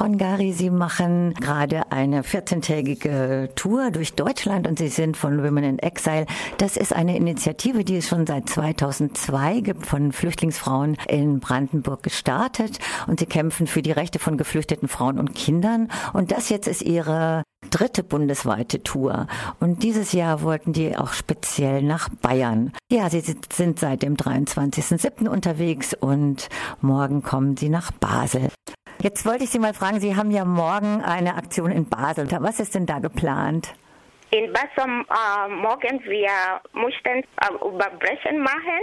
Hongari, Sie machen gerade eine 14-tägige Tour durch Deutschland und Sie sind von Women in Exile. Das ist eine Initiative, die es schon seit 2002 gibt, von Flüchtlingsfrauen in Brandenburg gestartet. Und Sie kämpfen für die Rechte von geflüchteten Frauen und Kindern. Und das jetzt ist Ihre dritte bundesweite Tour. Und dieses Jahr wollten die auch speziell nach Bayern. Ja, sie sind seit dem 23.07. unterwegs und morgen kommen sie nach Basel. Jetzt wollte ich Sie mal fragen, Sie haben ja morgen eine Aktion in Basel. Was ist denn da geplant? In Basel äh, morgen wir mussten äh, Überbrechen machen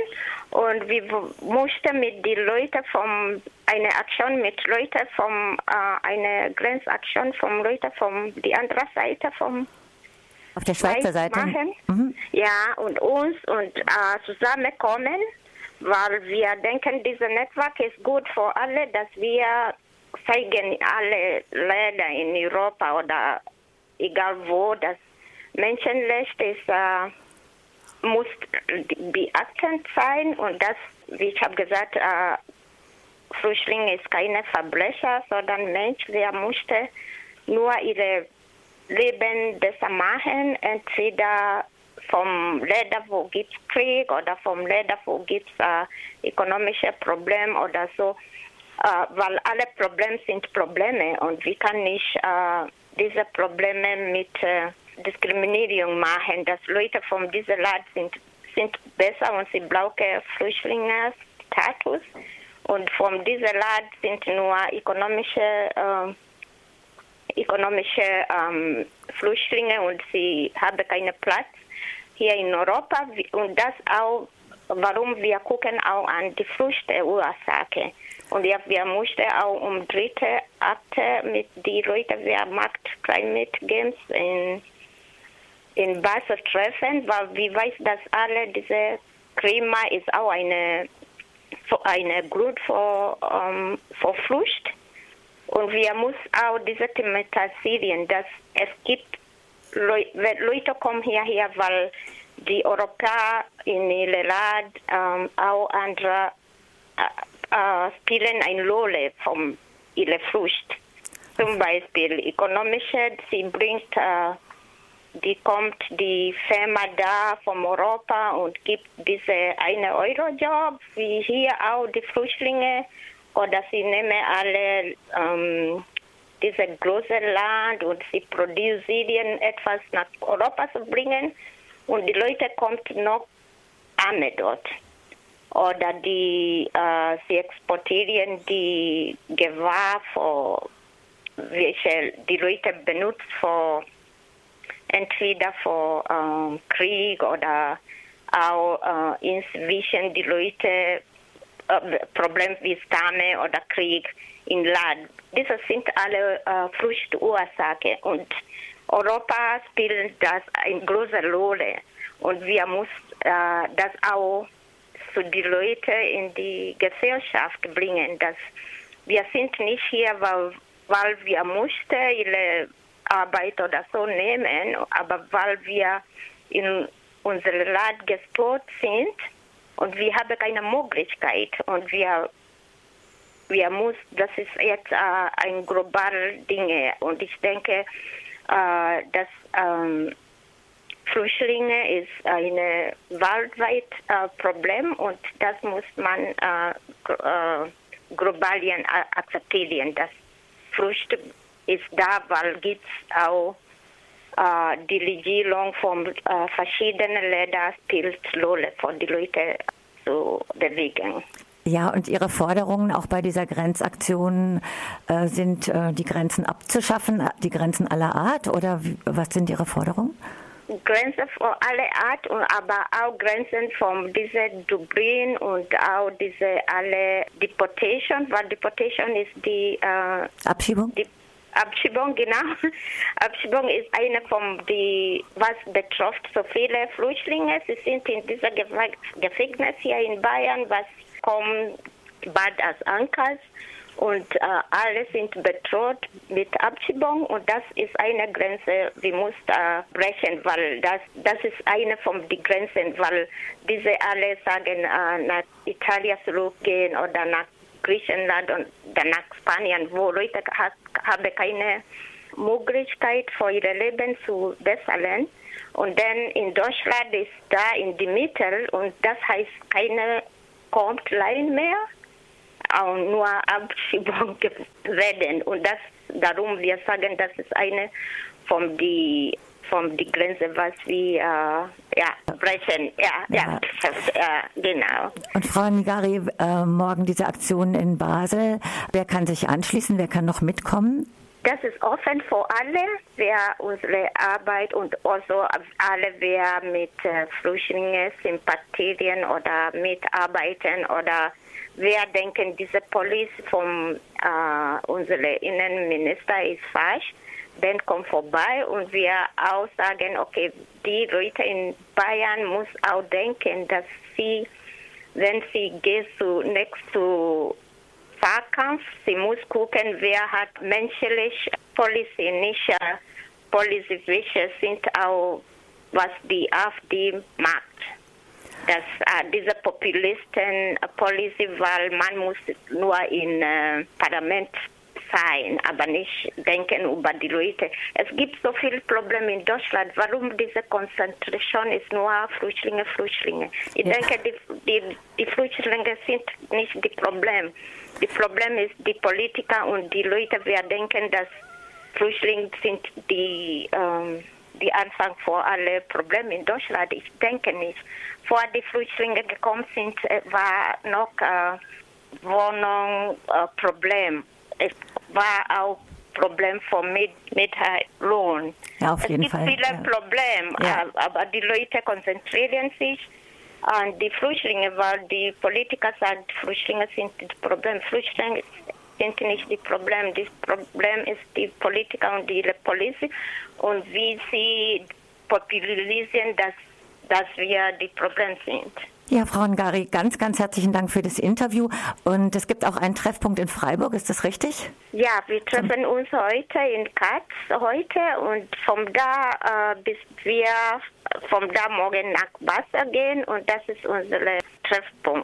und wir mussten mit den Leuten vom eine Aktion mit Leuten vom äh, eine Grenzaktion vom Leuten vom die andere Seite vom auf der Schweizer Seite machen. Mhm. Ja und uns und äh, zusammenkommen, weil wir denken, dieses Netzwerk ist gut für alle, dass wir zeigen alle Länder in Europa oder egal wo, dass Menschenrechte äh, muss beachtend sein und das, wie ich habe gesagt, äh, Flüchtlinge ist keine Verbrecher, sondern Mensch, der musste nur ihr Leben besser machen, entweder vom Länder, wo gibt Krieg oder vom Länder, wo gibt es äh, ökonomische Probleme oder so weil alle Probleme sind Probleme und wir können nicht äh, diese Probleme mit äh, Diskriminierung machen, dass Leute von diesem Land sind, sind besser und sie brauchen Flüchtlingsstatus und von diesem Land sind nur ökonomische, äh, ökonomische ähm, Flüchtlinge und sie haben keinen Platz hier in Europa und das auch, warum wir gucken auch an die Fluchtursache. Und ja, wir mussten auch um dritte Akte mit den Leuten, wer macht Climate Games in, in Basel treffen, weil wir wissen, dass alle diese Klima ist auch eine, eine Grund für, um, für Flucht. Und wir müssen auch diese thematisieren, dass es gibt Leute, Leute kommen hierher, weil die Europäer in ihrem Land ähm, auch andere äh, spielen eine Rolle von ihrer Flucht. Zum Beispiel ökonomische, sie bringt, äh, die kommt die Firma da von Europa und gibt diese eine Euro Job, wie hier auch die Flüchtlinge, oder sie nehmen alle ähm, diese große Land und sie produzieren etwas nach Europa zu bringen und die Leute kommen noch arme dort oder die äh, sie exportieren die Gewahr, für, welche die Leute benutzen für entweder für äh, Krieg oder auch äh, inzwischen die Leute äh, Probleme wie Stamme oder Krieg in Land. Diese sind alle äh, Fluchtursachen und Europa spielt das eine große Rolle und wir müssen äh, das auch zu die Leute in die Gesellschaft bringen, dass wir sind nicht hier, weil, weil wir mussten ihre Arbeit oder so nehmen, aber weil wir in unserem Land gestört sind und wir haben keine Möglichkeit und wir wir muss, das ist jetzt äh, ein globales Ding und ich denke, äh, dass ähm, Flüchtlinge ist ein weltweit äh, Problem und das muss man äh, äh, global akzeptieren. Das Flucht ist da, weil es auch äh, die Regierung von äh, verschiedenen Ländern spielt Rolle von die Leute zu bewegen. Ja, und Ihre Forderungen auch bei dieser Grenzaktion äh, sind, äh, die Grenzen abzuschaffen, die Grenzen aller Art, oder was sind Ihre Forderungen? Grenzen von aller Art und aber auch Grenzen von dieser Dublin und auch diese alle Deportation, weil Deportation ist die äh, Abschiebung. Die Abschiebung, genau. Abschiebung ist eine von die, was betrifft so viele Flüchtlinge. Sie sind in dieser Gefängnis hier in Bayern, was kommt bald als Ankers und äh, alle sind bedroht mit Abschiebung und das ist eine Grenze, die muss da brechen, weil das, das ist eine von den Grenzen, weil diese alle sagen, äh, nach Italien zurückgehen oder nach Griechenland und danach Spanien, wo Leute hat, haben keine Möglichkeit für ihr Leben zu bessern. Und dann in Deutschland ist da in die Mitte und das heißt, keine kommt rein mehr, auch nur Abschiebung werden. Und das, darum wir sagen, das ist eine von die von die Grenze, was wir äh, ja, brechen. Ja, ja. ja, genau. Und Frau Nigari, äh, morgen diese Aktion in Basel. Wer kann sich anschließen? Wer kann noch mitkommen? Das ist offen für alle, wer unsere Arbeit und also alle, wer mit äh, Flüchtlingen sympathisieren oder mitarbeiten oder wer denken, diese Police von äh, unserem Innenminister ist falsch, dann kommt vorbei und wir auch sagen, okay, die Leute in Bayern muss auch denken, dass sie, wenn sie geht zu, next zu Fahrkampf. Sie muss gucken, wer hat menschlich Policy, nicht äh, Policy, welche sind auch, was die AfD macht. Dass äh, diese Populisten äh, Policy, weil man muss nur im äh, Parlament sein, aber nicht denken über die Leute. Es gibt so viele Probleme in Deutschland. Warum diese Konzentration ist nur Flüchtlinge, Flüchtlinge? Ich ja. denke, die, die, die Flüchtlinge sind nicht das Problem. Das Problem ist die Politiker und die Leute, wir denken, dass Flüchtlinge sind die, ähm, die Anfang vor alle Probleme in Deutschland. Ich denke nicht. Vor die Flüchtlinge gekommen sind, äh, war noch äh, Wohnung äh, Problem. Es war auch Problem von mit, Lohn. Ja, auf jeden es gibt Fall. viele ja. Probleme, ja. Äh, aber die Leute konzentrieren sich an die Flüchtlinge, weil die Politiker sagen, Flüchtlinge sind das Problem. Flüchtlinge sind nicht das Problem. Das Problem ist die Politiker und die Polizei und wie sie popularisieren, dass, dass wir die Problem sind. Ja, Frau Ngari, ganz, ganz herzlichen Dank für das Interview. Und es gibt auch einen Treffpunkt in Freiburg, ist das richtig? Ja, wir treffen uns heute in Katz heute und von da äh, bis wir von da morgen nach Wasser gehen und das ist unser Treffpunkt.